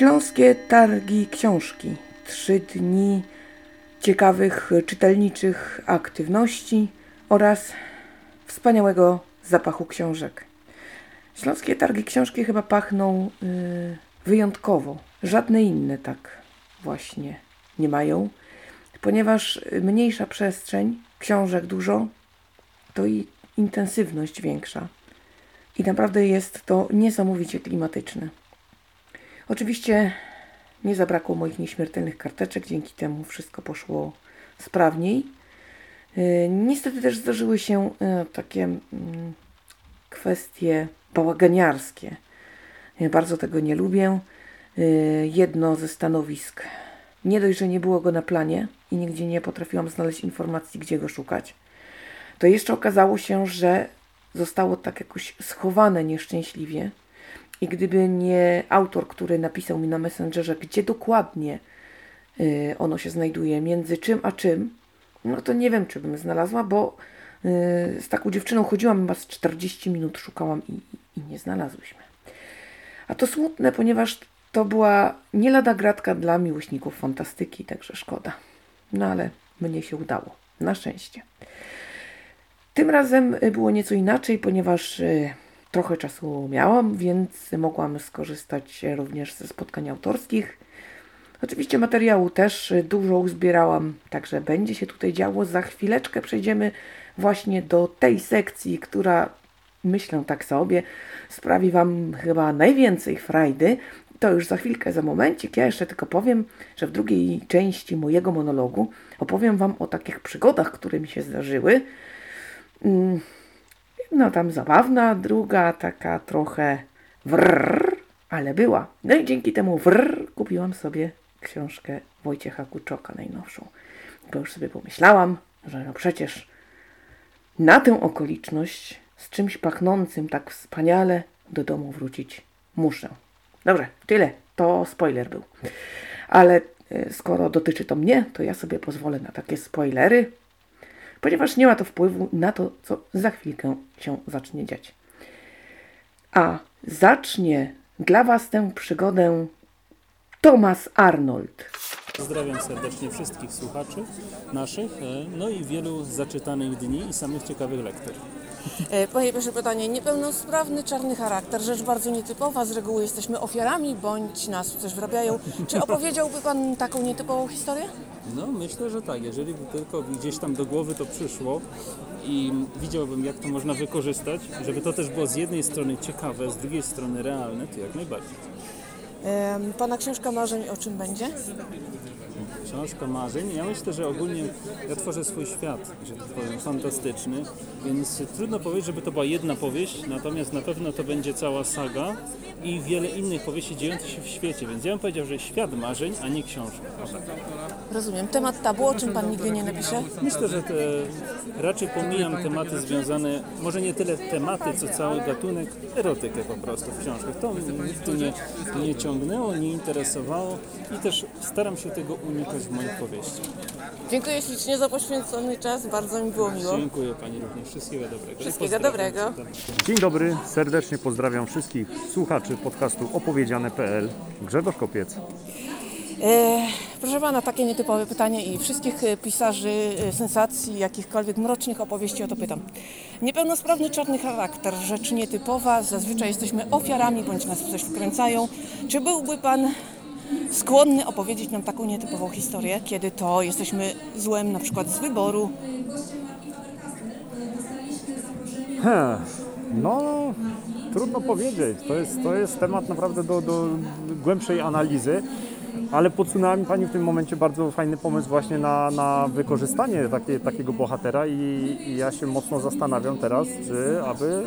Śląskie Targi Książki. Trzy dni ciekawych czytelniczych aktywności oraz wspaniałego zapachu książek. Śląskie Targi Książki chyba pachną yy, wyjątkowo. Żadne inne tak właśnie nie mają, ponieważ mniejsza przestrzeń, książek dużo, to i intensywność większa. I naprawdę jest to niesamowicie klimatyczne. Oczywiście nie zabrakło moich nieśmiertelnych karteczek, dzięki temu wszystko poszło sprawniej. Yy, niestety też zdarzyły się yy, takie yy, kwestie bałaganiarskie. Bardzo tego nie lubię. Yy, jedno ze stanowisk, nie dość, że nie było go na planie i nigdzie nie potrafiłam znaleźć informacji, gdzie go szukać, to jeszcze okazało się, że zostało tak jakoś schowane nieszczęśliwie i gdyby nie autor, który napisał mi na Messengerze, gdzie dokładnie y, ono się znajduje, między czym a czym, no to nie wiem, czy bym znalazła, bo y, z taką dziewczyną chodziłam chyba z 40 minut, szukałam i, i nie znalazłyśmy. A to smutne, ponieważ to była nie lada gratka dla miłośników fantastyki, także szkoda. No ale mnie się udało. Na szczęście. Tym razem było nieco inaczej, ponieważ y, trochę czasu miałam, więc mogłam skorzystać również ze spotkań autorskich. Oczywiście materiału też dużo uzbierałam, także będzie się tutaj działo. Za chwileczkę przejdziemy właśnie do tej sekcji, która myślę tak sobie, sprawi Wam chyba najwięcej frajdy. To już za chwilkę, za momencik. Ja jeszcze tylko powiem, że w drugiej części mojego monologu opowiem Wam o takich przygodach, które mi się zdarzyły. Jedna tam zabawna, druga taka trochę wrrr, ale była. No i dzięki temu wrrr kupiłam sobie książkę Wojciecha Kuczoka najnowszą. Bo już sobie pomyślałam, że no przecież na tę okoliczność z czymś pachnącym tak wspaniale do domu wrócić muszę. Dobrze, tyle. To spoiler był. Ale y, skoro dotyczy to mnie, to ja sobie pozwolę na takie spoilery, ponieważ nie ma to wpływu na to, co za chwilkę się zacznie dziać. A zacznie dla Was tę przygodę Thomas Arnold. Pozdrawiam serdecznie wszystkich słuchaczy naszych, e, no i wielu zaczytanych dni i samych ciekawych lektur. E, Moje pierwsze pytanie. Niepełnosprawny, czarny charakter, rzecz bardzo nietypowa. Z reguły jesteśmy ofiarami bądź nas coś wrabiają. Czy opowiedziałby Pan taką nietypową historię? No myślę, że tak, jeżeli by tylko gdzieś tam do głowy to przyszło i widziałbym jak to można wykorzystać, żeby to też było z jednej strony ciekawe, z drugiej strony realne, to jak najbardziej. Pana książka marzeń o czym będzie? Książka marzeń. Ja myślę, że ogólnie ja tworzę swój świat, że tak powiem, fantastyczny, więc trudno powiedzieć, żeby to była jedna powieść, natomiast na pewno to będzie cała saga i wiele innych powieści dziejących się w świecie, więc ja bym powiedział, że świat marzeń, a nie książka. Rozumiem. Temat tabu, o czym Pan nigdy nie napisze? Myślę, że te, raczej pomijam tematy związane, może nie tyle tematy, co cały gatunek, erotykę po prostu w książkach. To mnie nie, nie ciągnęło, nie interesowało i też staram się tego unikać moich powieściach. Dziękuję ślicznie za poświęcony czas, bardzo mi było miło. Dziękuję Pani również. Wszystkiego dobrego. Wszystkiego Pozdrawiam. dobrego. Dzień dobry, serdecznie pozdrawiam wszystkich słuchaczy podcastu opowiedziane.pl. Grzegorz Kopiec. E, proszę Pana, takie nietypowe pytanie i wszystkich e, pisarzy e, sensacji, jakichkolwiek mrocznych opowieści o to pytam. Niepełnosprawny czarny charakter, rzecz nietypowa, zazwyczaj jesteśmy ofiarami bądź nas w coś wkręcają. Czy byłby Pan skłonny opowiedzieć nam taką nietypową historię, kiedy to jesteśmy złem na przykład z wyboru? No, trudno powiedzieć. To jest, to jest temat naprawdę do, do głębszej analizy. Ale podsunęła mi Pani w tym momencie bardzo fajny pomysł właśnie na, na wykorzystanie takie, takiego bohatera i, i ja się mocno zastanawiam teraz, czy aby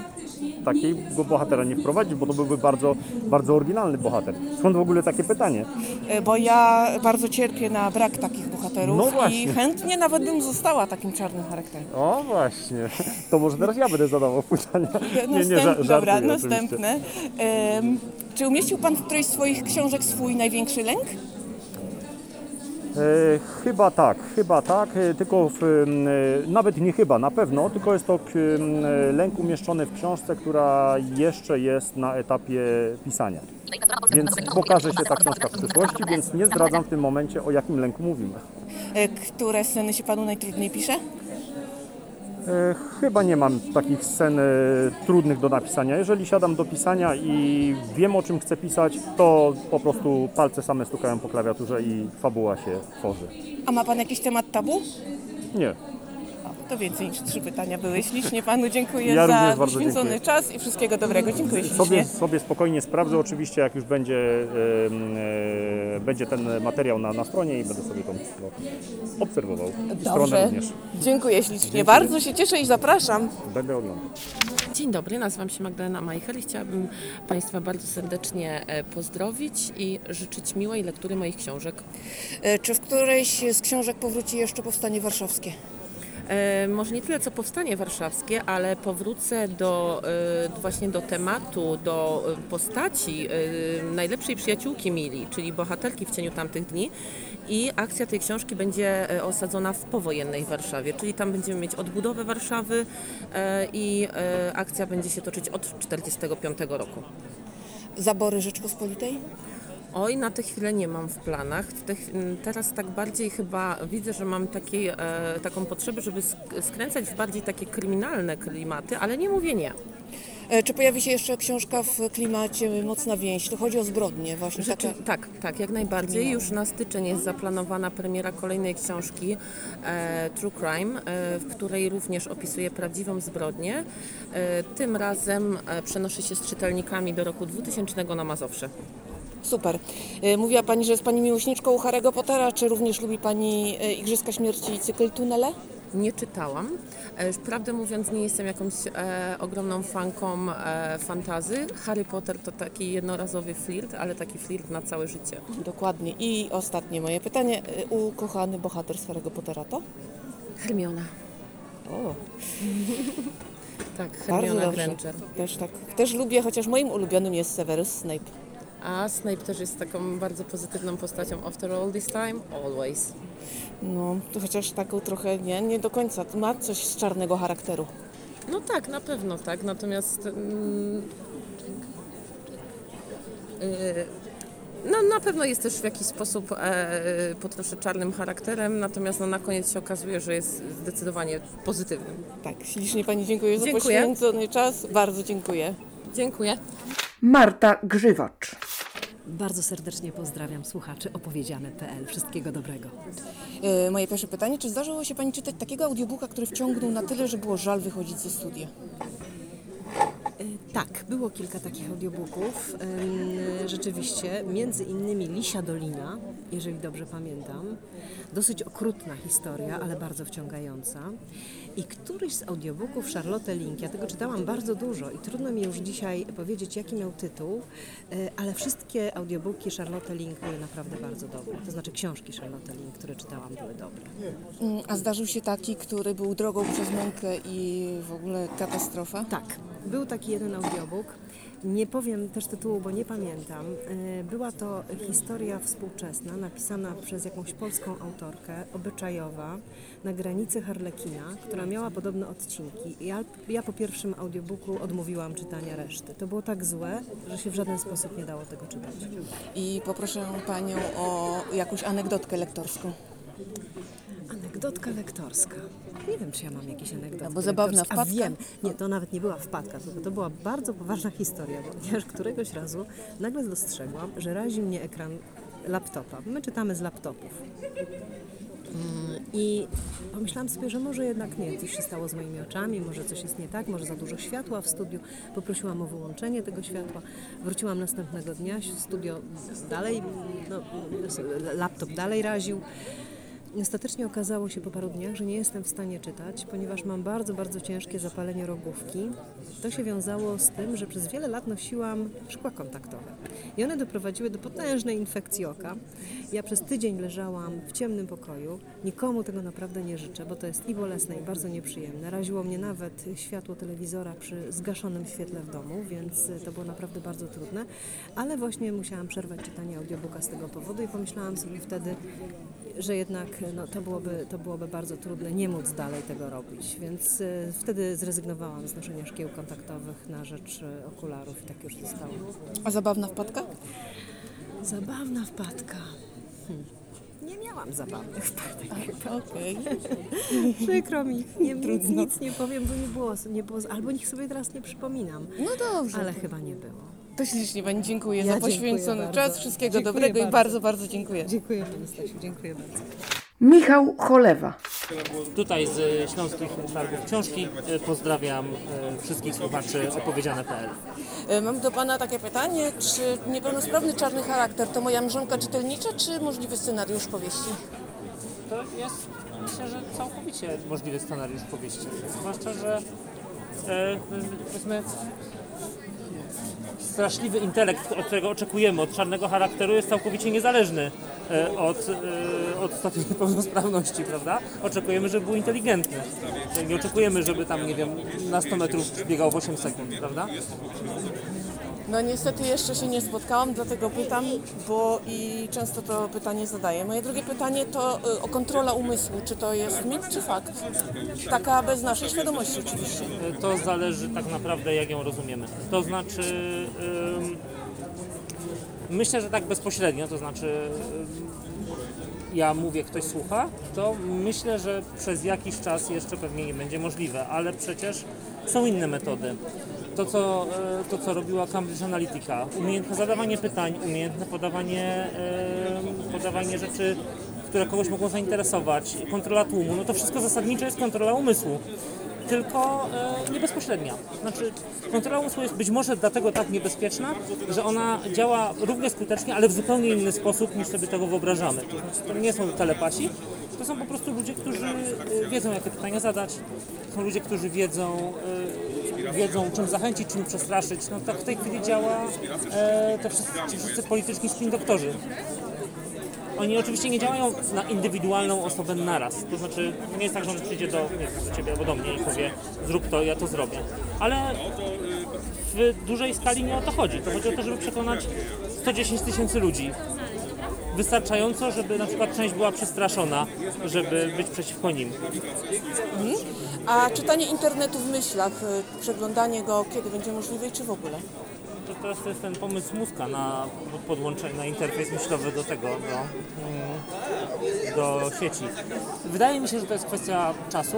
takiego bohatera nie wprowadzić, bo to byłby bardzo, bardzo oryginalny bohater. Skąd w ogóle takie pytanie? E, Bo ja bardzo cierpię na brak takich bohaterów No i chętnie nawet bym została takim czarnym charakterem. O właśnie, to może teraz ja będę zadawał pytania. Następne, ża- dobra, żartuję oczywiście. następne. Em, czy umieścił Pan w którejś z swoich książek swój największy lęk? E, chyba tak, chyba tak, e, tylko w, e, nawet nie chyba, na pewno, tylko jest to e, lęk umieszczony w książce, która jeszcze jest na etapie pisania. Więc pokaże się ta książka w przyszłości, więc nie zdradzam w tym momencie, o jakim lęku mówimy. E, Które sceny się panu najtrudniej pisze? E, Chyba nie mam takich scen e, trudnych do napisania. Jeżeli siadam do pisania i wiem o czym chcę pisać, to po prostu palce same stukają po klawiaturze i fabuła się tworzy. A ma pan jakiś temat tabu? Nie. To więcej niż trzy pytania były. Ślicznie panu dziękuję Ja za również bardzo poświęcony dziękuję. czas i wszystkiego dobrego. Dziękuję ślicznie. Sobie, sobie spokojnie sprawdzę oczywiście, jak już będzie, em, e, będzie ten materiał na, na stronie i będę sobie to obserwował. I stronę Dobrze. również. Dziękuję ślicznie. Bardzo się cieszę i zapraszam. Będę oglądał. Dzień dobry, nazywam się Magdalena Majcher i chciałabym Państwa bardzo serdecznie e, pozdrowić i życzyć miłej lektury moich książek. E, Czy w którejś z książek powróci jeszcze Powstanie Warszawskie? E, może nie tyle co powstanie warszawskie, ale powrócę do, e, właśnie do tematu, do e, postaci najlepszej przyjaciółki Mili, czyli bohaterki w cieniu tamtych dni. I akcja tej książki będzie osadzona w powojennej Warszawie, czyli tam będziemy mieć odbudowę Warszawy i akcja będzie się toczyć od 1945 roku. Zabory Rzeczpospolitej? Oj, na tę chwilę nie mam w planach. W te, m, teraz tak bardziej chyba widzę, że mam taki, e, taką potrzebę, żeby sk- skręcać w bardziej takie kryminalne klimaty, ale nie mówię nie. E, Czy pojawi się jeszcze książka w klimacie Mocna Więź? To chodzi o zbrodnie właśnie. Rzeczy, Taka... tak, tak, jak najbardziej. Już na styczeń jest zaplanowana premiera kolejnej książki e, True Crime, e, w której również opisuje prawdziwą zbrodnię. E, tym razem e, przenoszę się z czytelnikami do roku 2000 na Mazowsze. Super. E, Mówiła Pani, że jest Pani miłośniczką Harry'ego Pottera, czy również lubi Pani e, Igrzyska Śmierci i cykl Tunele? Nie czytałam. E, Prawdę mówiąc, nie jestem jakąś e, ogromną fanką e, fantazy. Harry Potter to taki jednorazowy flirt, ale taki flirt na całe życie. Dokładnie. I ostatnie moje pytanie. Ukochany bohater z Harry'ego Pottera to? Hermiona. O, Tak, Hermiona. Granger. Też tak. Też lubię, chociaż moim ulubionym jest Severus Snape. A Snape też jest taką bardzo pozytywną postacią. After all this time, always. No, to chociaż taką trochę, nie, nie do końca. Ma coś z czarnego charakteru. No tak, na pewno tak. Natomiast mm, y, no, na pewno jest też w jakiś sposób e, po trosze czarnym charakterem, natomiast no, na koniec się okazuje, że jest zdecydowanie pozytywnym. Tak, ślicznie Pani dziękuję za Dziękuję. poświęcony czas. Bardzo dziękuję. Dziękuję. Marta Grzywacz. Bardzo serdecznie pozdrawiam słuchaczy opowiedziane.pl. Wszystkiego dobrego. E, moje pierwsze pytanie, czy zdarzyło się Pani czytać takiego audiobooka, który wciągnął na tyle, że było żal wychodzić ze studia? E, Tak, było kilka takich audiobooków. Rzeczywiście, między innymi Lisia Dolina, jeżeli dobrze pamiętam. Dosyć okrutna historia, ale bardzo wciągająca. I któryś z audiobooków Charlotte Link, ja tego czytałam bardzo dużo i trudno mi już dzisiaj powiedzieć, jaki miał tytuł, e, ale wszystkie audiobooki Charlotte Link były naprawdę bardzo dobre. To znaczy książki Charlotte Link, które czytałam, były dobre. Mm, A zdarzył się taki, który był drogą przez mękę i w ogóle katastrofa? Tak, był taki jeden audiobook. Nie powiem też tytułu, bo nie pamiętam. E, Była to historia współczesna, napisana przez jakąś polską autorkę, obyczajowa, na granicy Harlekina, która miała podobne odcinki. Ja, ja po pierwszym audiobooku odmówiłam czytania reszty. To było tak złe, że się w żaden sposób nie dało tego czytać. I poproszę Panią o jakąś anegdotkę lektorską. Anegdotka lektorska. Nie wiem, czy ja mam jakieś anegdotki. Albo zabawna lektorskie. wpadka. A wiem, nie, to nawet nie była wpadka, tylko to była bardzo poważna historia, ponieważ któregoś razu nagle dostrzegłam, że razi mnie ekran laptopa. My czytamy z laptopów. Mm, I pomyślałam sobie, że może jednak nie, coś się stało z moimi oczami, może coś jest nie tak, może za dużo światła w studiu. Poprosiłam o wyłączenie tego światła. Wróciłam następnego dnia, studio dalej, no, laptop dalej raził. Ostatecznie okazało się po paru dniach, że nie jestem w stanie czytać, ponieważ mam bardzo, bardzo ciężkie zapalenie rogówki. To się wiązało z tym, że przez wiele lat nosiłam szkła kontaktowe. I one doprowadziły do potężnej infekcji oka. Ja przez tydzień leżałam w ciemnym pokoju. Nikomu tego naprawdę nie życzę, bo to jest i bolesne, i bardzo nieprzyjemne. Raziło mnie nawet światło telewizora przy zgaszonym świetle w domu, więc to było naprawdę bardzo trudne. Ale właśnie musiałam przerwać czytanie audiobooka z tego powodu i pomyślałam sobie wtedy, że jednak no, to, byłoby, to byłoby bardzo trudne nie móc dalej tego robić, więc y, wtedy zrezygnowałam z noszenia szkieł kontaktowych na rzecz y, okularów i tak już zostało. A zabawna wpadka? Zabawna wpadka. Hmm. Nie miałam zabawnych wpadek. Okej. Przykro mi, nie, nic, nic nie powiem, bo nie było, nie było, albo niech sobie teraz nie przypominam, No dobrze. ale chyba nie było. To ślicznie Pani dziękuję Ja za poświęcony czas. Wszystkiego Dziękuję dobrego i bardzo. bardzo, bardzo dziękuję. Dziękuję Pani Stasiu, dziękuję bardzo. Michał Cholewa. Tutaj z Śląskich Targów Książki pozdrawiam e, wszystkich słuchaczy opowiedziane.pl. E, Mam do Pana takie pytanie, czy niepełnosprawny czarny charakter to moja mrzonka czytelnicza, czy możliwy scenariusz powieści? To jest myślę, że całkowicie możliwy scenariusz powieści. Zwłaszcza, że e, powiedzmy straszliwy intelekt, od którego oczekujemy, od czarnego charakteru jest całkowicie niezależny e, od, e, od stopnia niepełnosprawności, prawda? Oczekujemy, żeby był inteligentny. Nie oczekujemy, żeby tam, nie wiem, na 100 metrów biegał w 8 sekund, prawda? No niestety jeszcze się nie spotkałam, dlatego pytam, bo i często to pytanie zadaję. Moje drugie pytanie to y, o kontrola umysłu. Czy to jest mit, czy fakt? Taka bez naszej świadomości oczywiście. E, To zależy tak naprawdę, jak ją rozumiemy. To znaczy, ym, myślę, że tak bezpośrednio, to znaczy, ym, ja mówię, ktoś słucha, to myślę, że przez jakiś czas jeszcze pewnie nie będzie możliwe, ale przecież są inne metody. To, co, e, to, co robiła Cambridge Analytica, umiejętne zadawanie pytań, umiejętne podawanie, ym, podawanie rzeczy, które kogoś mogą zainteresować, kontrola tłumu, no to wszystko zasadniczo jest kontrola umysłu tylko e, nie bezpośrednia. Znaczy, kontrola umysłu jest być może dlatego tak niebezpieczna, że ona działa równie skutecznie, ale w zupełnie inny sposób niż sobie tego wyobrażamy. To znaczy, to nie są telepasi, to są po prostu ludzie, którzy e, wiedzą, jakie pytania zadać, są ludzie, którzy wiedzą, e, wiedzą czym zachęcić, czym przestraszyć. No tak w tej chwili działa e, te wszyscy, ci wszyscy polityczni spin doktorzy. Oni oczywiście nie działają na indywidualną osobę naraz. To znaczy, nie jest tak, że on przyjdzie do, wiem, do ciebie albo do mnie i powie, zrób to, ja to zrobię. Ale w dużej skali nie o to chodzi. To chodzi o to, żeby przekonać 110 tysięcy ludzi. Wystarczająco, żeby na przykład część była przestraszona, żeby być przeciwko nim. A czytanie internetu w myślach, y, przeglądanie go kiedy będzie możliwe i czy w ogóle? To teraz to jest ten pomysł mózga na podłączenie, na interfejs myślowy do tego, do, mm, do sieci. Wydaje mi się, że to jest kwestia czasu.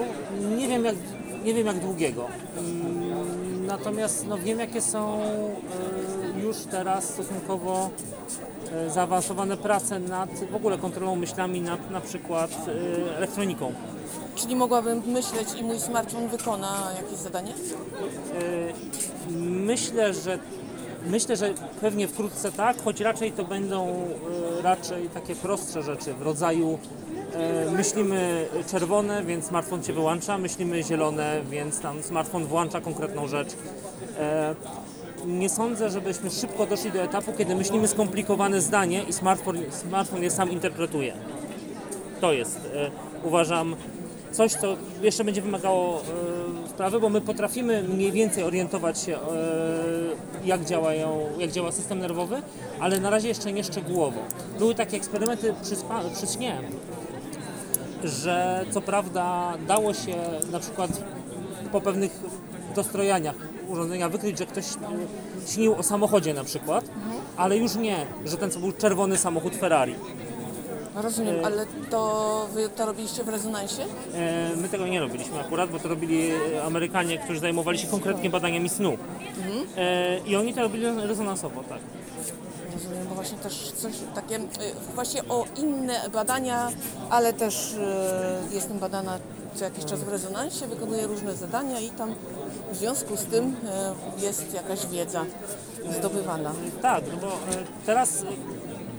Nie wiem jak, nie wiem jak długiego. Mm, Natomiast no, wiem jakie są y, już teraz stosunkowo y, zaawansowane prace nad w ogóle kontrolą myślami nad na przykład elektroniką. Czyli mogłabym myśleć i mój smartfon wykona jakieś zadanie? Y, Myślę, że myślę, że pewnie wkrótce tak, choć raczej to będą y, raczej takie prostsze rzeczy w rodzaju y, myślimy czerwone, więc smartfon cię wyłącza, myślimy zielone, więc tam smartfon włącza konkretną rzecz. Nie sądzę, żebyśmy szybko doszli do etapu, kiedy myślimy skomplikowane zdanie i smartfon, smartfon je sam interpretuje. To jest, uważam, coś, co jeszcze będzie wymagało e, sprawy, bo my potrafimy mniej więcej orientować się, e, jak, działają, jak działa system nerwowy, ale na razie jeszcze nie szczegółowo. Były takie eksperymenty przy, spa, przy śnie, że co prawda dało się na przykład po pewnych dostrojaniach urządzenia wykryć, że ktoś e, śnił o samochodzie na przykład, ale już nie, że ten co był czerwony samochód Ferrari. Rozumiem, Y- ale to wy to robiliście w rezonansie? E, My tego nie robiliśmy akurat, bo to robili e, Amerykanie, którzy zajmowali się konkretnie badaniami snu. E, I oni to robili rezonansowo, tak. Rozumiem, bo właśnie też coś takie, y, właśnie o inne badania, ale też y, jestem badana co jakiś czas w rezonansie, wykonuję różne zadania i tam w związku z tym y, jest jakaś wiedza zdobywana. Tak, no bo e, teraz e,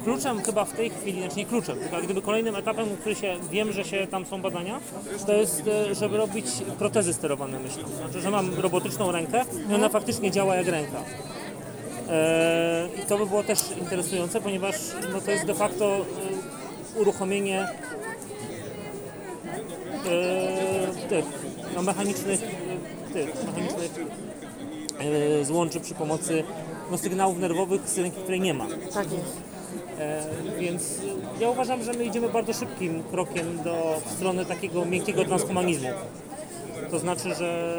kluczem chyba w tej chwili, znaczy nie kluczem, tylko gdyby kolejnym etapem, który się, wiem, że się tam są badania, to jest, e, żeby robić protezy sterowane myślą. Znaczy, że mam robotyczną rękę i ona faktycznie działa jak ręka. E, I to by było też interesujące, ponieważ no, to jest de facto e, uruchomienie tych no, mechanicznych, tych, mechanicznych złączy przy pomocy no, sygnałów nerwowych z ręki, której nie ma. Tak jest. E, Więc ja uważam, że my idziemy bardzo szybkim krokiem do w stronę takiego miękkiego transhumanizmu. To znaczy, że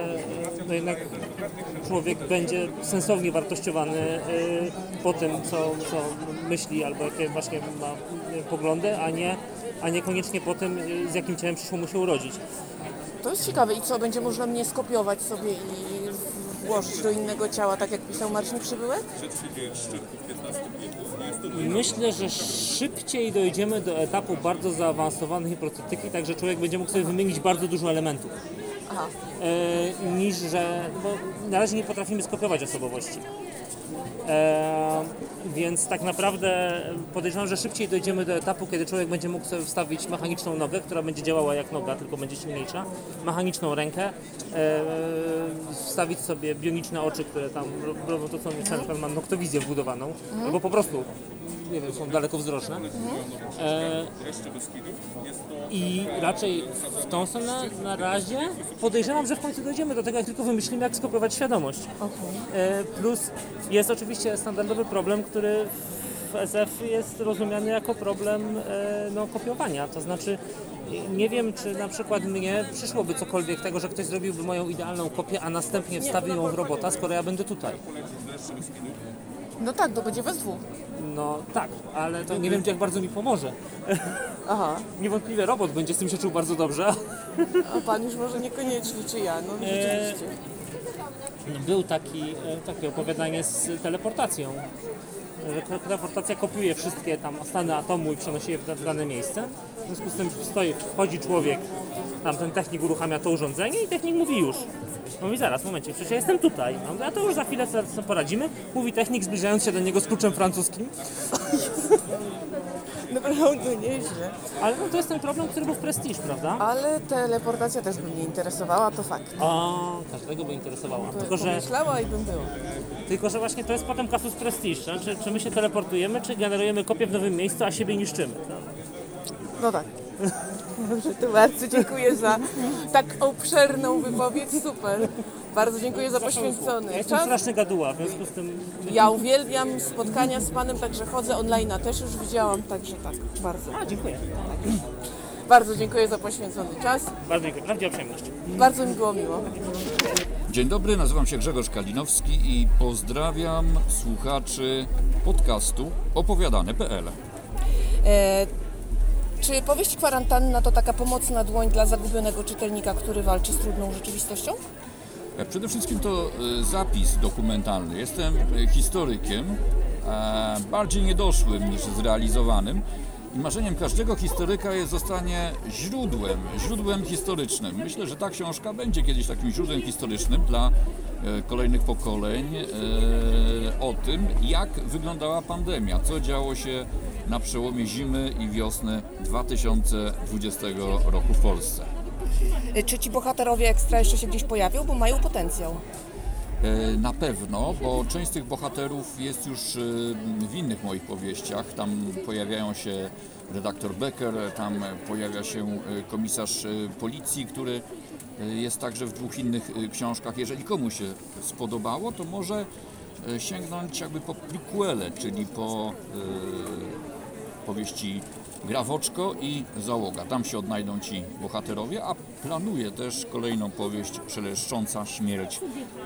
e, no jednak człowiek będzie sensownie wartościowany e, po tym, co, co myśli albo jakie właśnie ma poglądy, a nie, a niekoniecznie po tym, z jakim ciałem przyszło mu się urodzić. To jest ciekawe. I co, będzie można mnie skopiować sobie i włożyć do innego ciała, tak jak pisał Marcin Przybyłek? Myślę, że szybciej dojdziemy do etapu bardzo zaawansowanej prototyki, tak że człowiek będzie mógł sobie wymienić bardzo dużo elementów. Aha. E, niż że. Bo na razie nie potrafimy skopiować osobowości. E, więc tak naprawdę podejrzewam, że szybciej dojdziemy do etapu, kiedy człowiek będzie mógł sobie wstawić mechaniczną nogę, która będzie działała jak noga, tylko będzie silniejsza, mechaniczną rękę, e, wstawić sobie bioniczne oczy, które tam ro- robią to, co on chce, na przykład ma noktowizję wbudowaną, albo po prostu nie wiem, są dalekowzroczne. E, I raczej w tą stronę na razie podejrzewam, że w końcu dojdziemy do tego, jak tylko wymyślimy, jak skopiować świadomość. E, Plus jest oczywiście standardowy problem, który w SF jest rozumiany jako problem e, no, kopiowania. To znaczy, nie wiem, czy na przykład mnie przyszłoby cokolwiek tego, że ktoś zrobiłby moją idealną kopię, a następnie wstawił ją w robota, skoro ja będę tutaj. No tak, to będzie we dwóch. No tak, ale to nie wiem, czy jak bardzo mi pomoże. Aha. Niewątpliwie robot będzie z tym się czuł bardzo dobrze. A pan już może niekoniecznie, czy ja? No rzeczywiście. Był taki, e, takie opowiadanie z teleportacją. Że te- teleportacja kopiuje wszystkie tam stany atomu i przenosi je w da- w dane miejsce. W związku z tym stoi, wchodzi człowiek, tam ten technik uruchamia to urządzenie i technik mówi już. Mówi zaraz, momencie, przecież ja jestem tutaj. A to już za chwilę sobie poradzimy. Mówi technik, zbliżając się do niego z kluczem francuskim. Naprawdę nieźle. Ale no, to jest ten problem, który był w Prestige, prawda? Ale teleportacja też by mnie interesowała, to fakt. A, każdego by interesowała. Tylko, że Pomyślała i bym była. Tylko, że właśnie to jest potem kasus prestiż. Czy, czy my się teleportujemy, czy generujemy kopię w nowym miejscu, a siebie niszczymy. No tak. Dobrze, to bardzo dziękuję za tak obszerną wypowiedź. Super. Bardzo dziękuję za Ja poświęcony jestem czas. straszny gaduła, w związku z tym Ja uwielbiam spotkania z panem, także chodzę online'a też już widziałam, także tak, bardzo. A, dziękuję. Bardzo dziękuję za poświęcony czas. Bardzo dziękuję. Prawdziwa przyjemność. Bardzo mi było miło. Dzień dobry, nazywam się Grzegorz Kalinowski i pozdrawiam słuchaczy podcastu opowiadane.pl. E, czy powieść kwarantanna to taka pomocna dłoń dla zagubionego czytelnika, który walczy z trudną rzeczywistością? Przede wszystkim to e, zapis dokumentalny. Jestem e, historykiem, bardziej niedoszłym niż zrealizowanym. I marzeniem każdego historyka jest zostanie źródłem, źródłem historycznym. Myślę, że ta książka będzie kiedyś takim źródłem historycznym dla e, kolejnych pokoleń o tym, jak wyglądała pandemia, co działo się na przełomie zimy i wiosny 2020 roku w Polsce. E, Czy ci bohaterowie ekstra jeszcze się gdzieś pojawią, bo mają potencjał? E, Na pewno, bo część z tych bohaterów jest już e, w innych moich powieściach. Tam pojawiają się redaktor Becker, tam pojawia się e, komisarz policji, który jest także w dwóch innych książkach. Jeżeli komuś się spodobało, to może sięgnąć jakby po prequele, czyli po powieści Grawoczko i Załoga. Tam się odnajdą ci bohaterowie, a planuję też kolejną powieść Szeleszcząca Śmierć,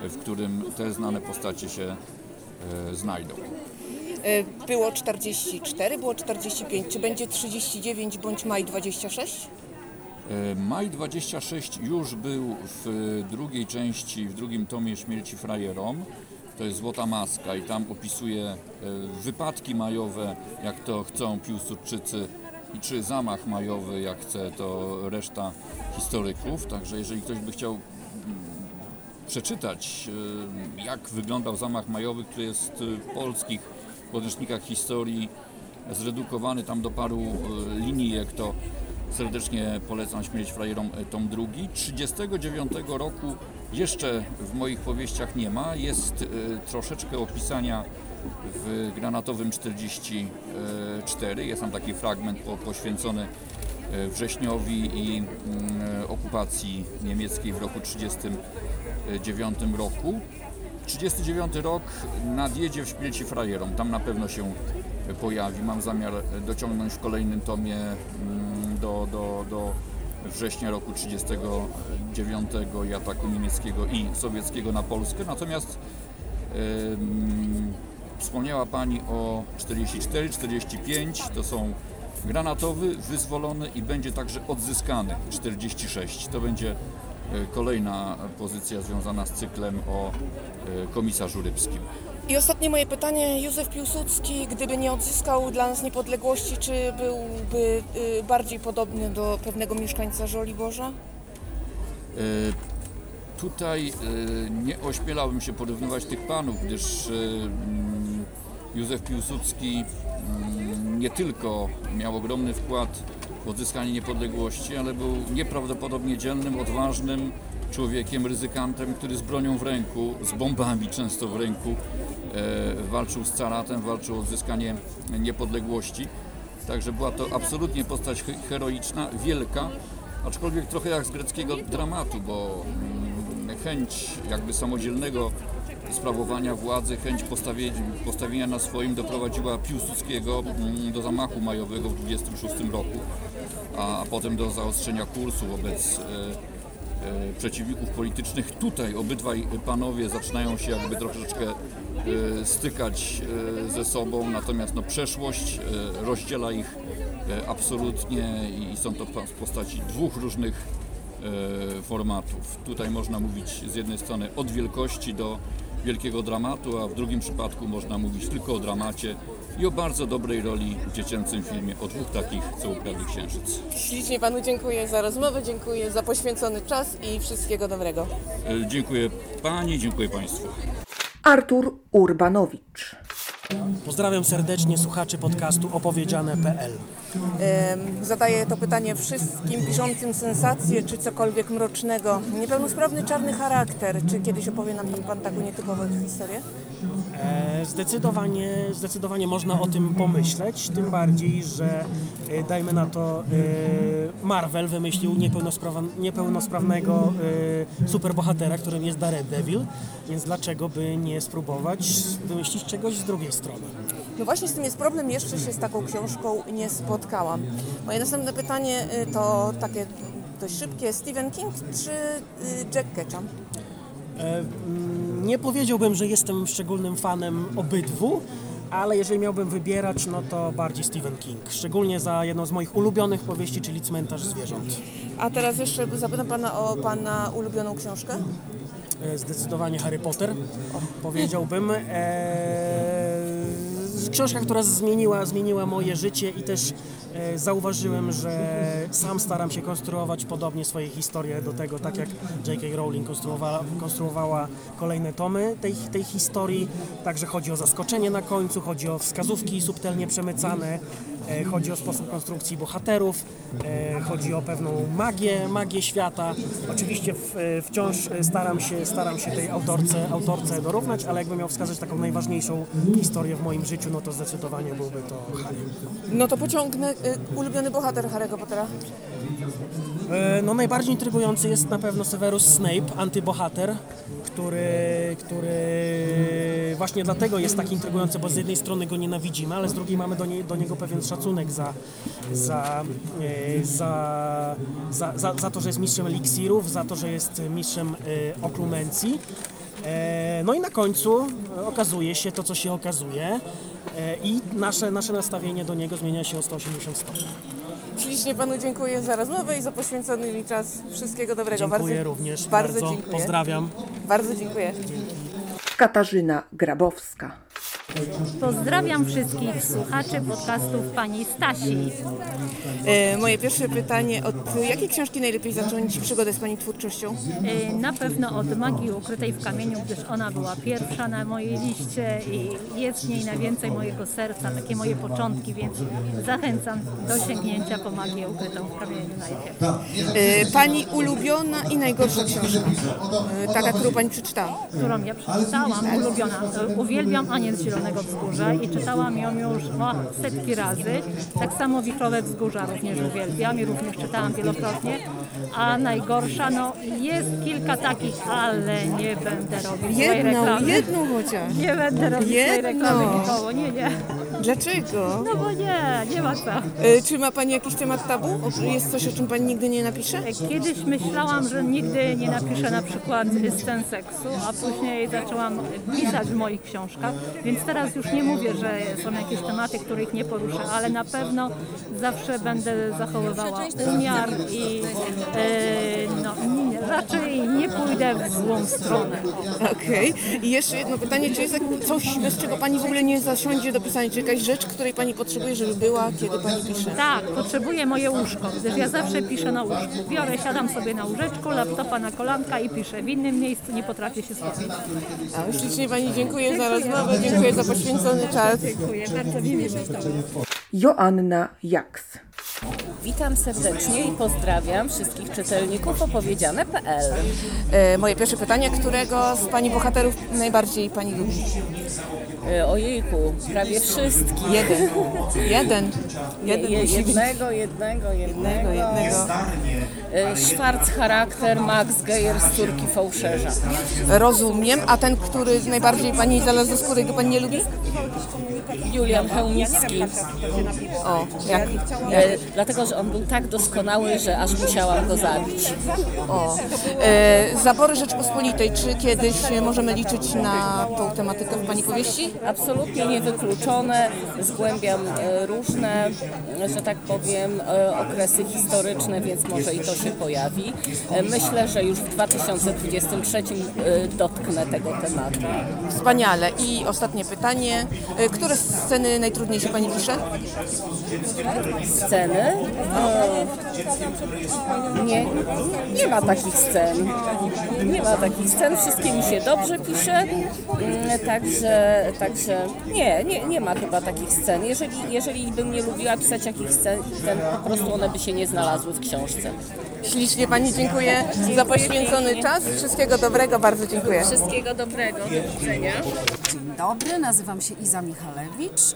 w którym te znane postacie się e, znajdą. E, Było 44, było 45. Czy będzie 39 bądź maj 26? E, Maj 26 już był w drugiej części, w drugim tomie Śmierci Frajerom. To jest Złota Maska i tam opisuje e, wypadki majowe, jak to chcą Piłsudczycy i czy zamach majowy, jak chce to reszta historyków. Także jeżeli ktoś by chciał mm, przeczytać, e, jak wyglądał zamach majowy, który jest w polskich podręcznikach historii zredukowany tam do paru e, linijek, to serdecznie polecam Śmierć frajerom e, tom drugi. 39 roku jeszcze w moich powieściach nie ma. Jest troszeczkę opisania w Granatowym 44. Jest tam taki fragment po, poświęcony e, wrześniowi i mm, okupacji niemieckiej w roku 1939 roku. 39 rok nadjedzie w śmieci frajerom. Tam na pewno się pojawi. Mam zamiar dociągnąć w kolejnym tomie mm, do, do, do września roku 39 i ataku niemieckiego i sowieckiego na Polskę. Natomiast wspomniała Pani o 44, 45, to są granatowy, wyzwolony i będzie także odzyskany 46. To będzie e, kolejna pozycja związana z cyklem o e, komisarzu rybskim. I ostatnie moje pytanie. Józef Piłsudski, gdyby nie odzyskał dla nas niepodległości, czy byłby y, bardziej podobny do pewnego mieszkańca Żoliborza? E, Tutaj nie ośmielałbym się porównywać tych panów, gdyż Józef Piłsudski mm, nie tylko miał ogromny wkład w odzyskanie niepodległości, ale był nieprawdopodobnie dzielnym, odważnym człowiekiem, ryzykantem, który z bronią w ręku, z bombami często w ręku e, walczył z caratem, walczył o odzyskanie niepodległości. Także była to absolutnie postać he- heroiczna, wielka, aczkolwiek trochę jak z greckiego dramatu, bo mm, chęć jakby samodzielnego sprawowania władzy, chęć postawienia, na swoim doprowadziła Piłsudskiego mm, do zamachu majowego w 26 roku, a, potem do zaostrzenia kursu wobec e, e, przeciwników politycznych. Tutaj obydwaj panowie zaczynają się jakby troszeczkę e, stykać ze sobą, natomiast no, przeszłość rozdziela ich absolutnie i są to pa- postaci dwóch różnych formatów. Tutaj można mówić z jednej strony od wielkości do wielkiego dramatu, a w drugim przypadku można mówić tylko o dramacie i o bardzo dobrej roli w dziecięcym filmie o dwóch takich, co ukradli księżyc. Ślicznie panu dziękuję za rozmowę, dziękuję za poświęcony czas i wszystkiego dobrego. E, Dziękuję Pani, dziękuję Państwu. Artur Urbanowicz. Pozdrawiam serdecznie słuchaczy podcastu opowiedziane.pl. Zadaję to pytanie wszystkim piszącym sensacje czy cokolwiek mrocznego. Niepełnosprawny czarny charakter. Czy kiedyś opowie nam pan taką nietypową historię? E, Zdecydowanie, zdecydowanie można o tym pomyśleć, tym bardziej, że e, dajmy na to e, Marvel wymyślił niepełnosprawnego superbohatera, którym jest Daredevil, więc dlaczego by nie spróbować wymyślić czegoś z drugiej strony? No właśnie z tym jest problem, jeszcze się z taką książką nie spotkałam. Moje następne pytanie y, to takie dość szybkie. Stephen King czy y, Jack Ketchum? E, Nie powiedziałbym, że jestem szczególnym fanem obydwu, ale jeżeli miałbym wybierać, no to bardziej Stephen King. Szczególnie za jedną z moich ulubionych powieści, czyli Cmentarz Zwierząt. A teraz jeszcze zapytam pana o pana ulubioną książkę. E, Zdecydowanie Harry Potter, powiedziałbym. E, książka, która zmieniła, zmieniła moje życie i też zauważyłem, że sam staram się konstruować podobnie swoje historie do tego, tak jak J.K. Rowling konstruowała, konstruowała kolejne tomy tej, tej historii. Także chodzi o zaskoczenie na końcu, chodzi o wskazówki subtelnie przemycane, e, chodzi o sposób konstrukcji bohaterów, e, chodzi o pewną magię, magię świata. Oczywiście e, wciąż staram się, staram się tej autorce, autorce dorównać, ale jakbym miał wskazać taką najważniejszą historię w moim życiu, no to zdecydowanie byłby to Harry. No to pociągnę. Y, ulubiony bohater Harry'ego Pottera. E, No najbardziej intrygujący jest na pewno Severus Snape, antybohater, który, który właśnie dlatego jest tak intrygujący, bo z jednej strony go nienawidzimy, ale z drugiej mamy do, nie, do niego pewien szacunek za, za, e, za, za, za, za to, że jest mistrzem eliksirów, za to, że jest mistrzem e, oklumencji. E, No i na końcu e, okazuje się to, co się okazuje e, i nasze, nasze nastawienie do niego zmienia się o 180 stopni. Ślicznie panu dziękuję za rozmowę i za poświęcony mi czas. Wszystkiego dobrego. Dziękuję bardzo, również Bardzo, bardzo. dziękuję. Pozdrawiam. Bardzo dziękuję. Katarzyna Grabowska. Pozdrawiam wszystkich słuchaczy podcastów pani Stasi. E, moje pierwsze pytanie, od jakiej książki najlepiej zacząć przygodę z pani twórczością? Y, Na pewno od Magii Ukrytej w Kamieniu, gdyż ona była pierwsza na mojej liście i jest w niej najwięcej mojego serca, takie moje początki, więc zachęcam do sięgnięcia po Magię Ukrytą w Kamieniu najpierw. E, pani ulubiona i najgorsza książka? E, taka, którą pani przeczytała? Którą ja przeczytałam, ulubiona. Y, Uwielbiam Aniec Zielony Wzgórza i czytałam ją już no, setki razy. Tak samo Wichrowe Wzgórza również uwielbiam i również czytałam wielokrotnie. A najgorsza, no jest kilka takich, ale nie będę robić złej Jedną, reklamy. jedną chociaż. Nie będę robić złej reklamy nikomu, nie, nie. Dlaczego? No bo nie, nie ma co. E, Czy ma Pani jakiś temat tabu? O- Jest coś, o czym Pani nigdy nie napisze? Kiedyś myślałam, że nigdy nie napiszę na przykład scen seksu, a później zaczęłam pisać w moich książkach, więc teraz już nie mówię, że są jakieś tematy, których nie poruszę, ale na pewno zawsze będę zachowywała umiar i e, no, nie, raczej nie pójdę w złą stronę. Okej. I jeszcze jedno pytanie, czy jest jak- coś, bez czego Pani w ogóle nie zasiądzie do pisania? Czy jakaś rzecz, której Pani potrzebuje, żeby była, kiedy Pani pisze? Tak, potrzebuję moje łóżko, gdyż ja zawsze piszę na łóżku. Biorę, siadam sobie na łóżeczku, laptopa na kolanka i piszę. W innym miejscu nie potrafię się skupić. A ślicznie Pani dziękuję za rozmowę, dziękuję za poświęcony czas. Dziękuję, bardzo mi miło. Joanna Jaks. Witam serdecznie i pozdrawiam wszystkich czytelników opowiedziane.pl. E, moje pierwsze pytanie, którego z Pani bohaterów najbardziej Pani lubi? E, Ojejku, prawie wszystkich. Jeden. Jeden. Jeden Je, musi być. jednego, jednego, jednego. Jednego, jednego. E, Schwarz charakter Max Geyer z córki fałszerza. Rozumiem. A ten, który najbardziej Pani znalazł ze skóry, go Pani nie lubi? Julian Chełmicki. O, jak? E, dlatego, że on był tak doskonały, że aż musiałam go zabić. O. E, zabory Rzeczpospolitej, czy kiedyś możemy liczyć na tą tematykę w Pani powieści? Absolutnie niewykluczone. Zgłębiam e, różne, że tak powiem, e, okresy historyczne, więc może i to się pojawi. E, Myślę, że już w 2023 e, dotknę tego tematu. Wspaniale. I ostatnie pytanie. E, Które sceny najtrudniej się Pani pisze? Sceny? Nie, nie ma takich scen. Nie ma takich scen. Wszystkie mi się dobrze pisze. Mm, Także, także nie, nie, nie ma chyba takich scen. Jeżeli, jeżeli bym nie lubiła pisać jakichś scen, scen, po prostu one by się nie znalazły w książce. Ślicznie Pani dziękuję za poświęcony czas. Wszystkiego dobrego, bardzo dziękuję. Wszystkiego dobrego. Do widzenia. Dzień dobry, nazywam się Iza Michalewicz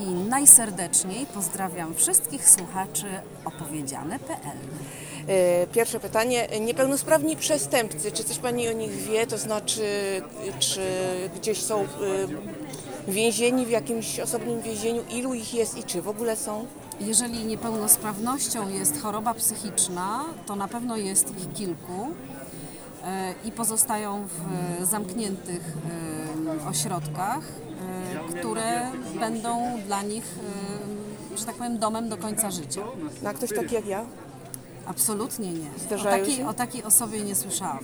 i najserdeczniej pozdrawiam wszystkich słuchaczy opowiedziane.pl. E, Pierwsze pytanie. Niepełnosprawni przestępcy, czy coś Pani o nich wie? To znaczy, czy gdzieś są e, więzieni w jakimś osobnym więzieniu? Ilu ich jest i czy w ogóle są? Jeżeli niepełnosprawnością jest choroba psychiczna, to na pewno jest ich kilku e, i pozostają w zamkniętych ośrodkach, które będą dla nich, e, że tak powiem, domem do końca życia. Na ktoś taki jak ja? Absolutnie nie. O takiej, się? o takiej osobie nie słyszałam.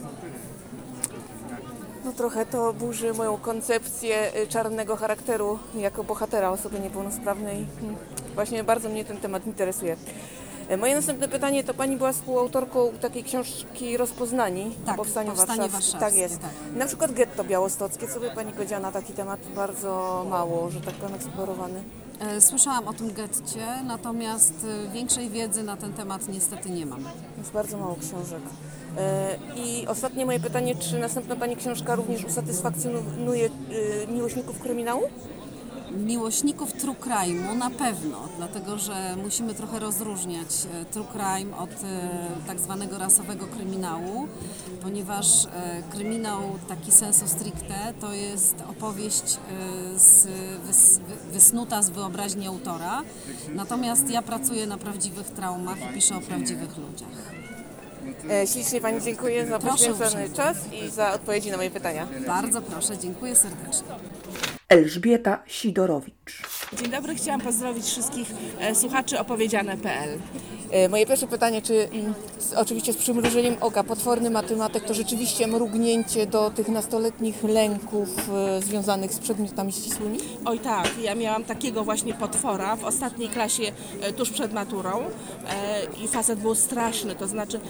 No trochę to burzy moją koncepcję y, czarnego charakteru jako bohatera osoby niepełnosprawnej. Hmm. Właśnie bardzo mnie ten temat interesuje. E, Moje następne pytanie to Pani była współautorką takiej książki Rozpoznani Tak, o Powstaniu Powstanie Warszawskim. Tak Warszawskie, jest. tak. Na przykład getto białostockie. Co by Pani powiedziała na taki temat? Bardzo mało, że tak powiem, eksplorowany. E, Słyszałam o tym getcie, natomiast e, większej wiedzy na ten temat niestety nie mam. Jest bardzo mało książek. I ostatnie moje pytanie, czy następna Pani książka również usatysfakcjonuje miłośników kryminału? Miłośników true crime'u na pewno, dlatego że musimy trochę rozróżniać e, true crime od e, tak zwanego rasowego kryminału, ponieważ e, kryminał taki sensu stricte to jest opowieść z, wys, wy- wysnuta z wyobraźni autora, natomiast ja pracuję na prawdziwych traumach i piszę o prawdziwych ludziach. Ślicznie Pani dziękuję za Proszę poświęcony uprzejmie. czas i za odpowiedzi na moje pytania. Bardzo proszę, dziękuję serdecznie. Elżbieta Sidorowicz. Dzień dobry, chciałam pozdrowić wszystkich e, słuchaczy opowiedziane.pl. E, Moje pierwsze pytanie, czy mm, oczywiście z przymrużeniem oka potworny matematyk to rzeczywiście mrugnięcie do tych nastoletnich lęków e, związanych z przedmiotami ścisłymi? Oj tak, ja miałam takiego właśnie potwora w ostatniej klasie tuż przed maturą i facet był straszny, to znaczy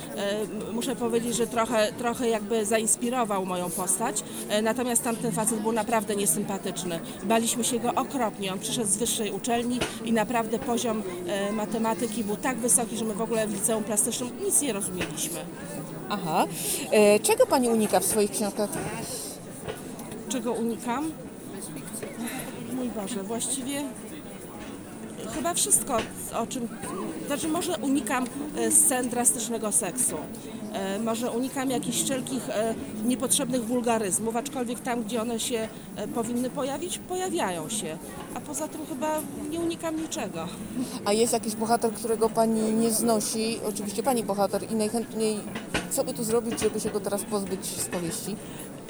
muszę powiedzieć, że trochę, trochę jakby zainspirował moją postać, natomiast tamten facet był naprawdę niesympatyczny. Baliśmy się go okropnie, on przyszedł z wyższej uczelni i naprawdę poziom e, matematyki był tak wysoki, że my w ogóle w liceum plastycznym nic nie rozumieliśmy. Aha. E, Czego Pani unika w swoich książkach? Czego unikam? mój Boże, właściwie chyba wszystko, o czym. Znaczy, może unikam e, scen drastycznego seksu. E, Może unikam jakichś wszelkich e, niepotrzebnych wulgaryzmów, aczkolwiek tam, gdzie one się e, powinny pojawić, pojawiają się. A poza tym chyba nie unikam niczego. A jest jakiś bohater, którego pani nie znosi? Oczywiście pani bohater i najchętniej co by tu zrobić, żeby się go teraz pozbyć z powieści?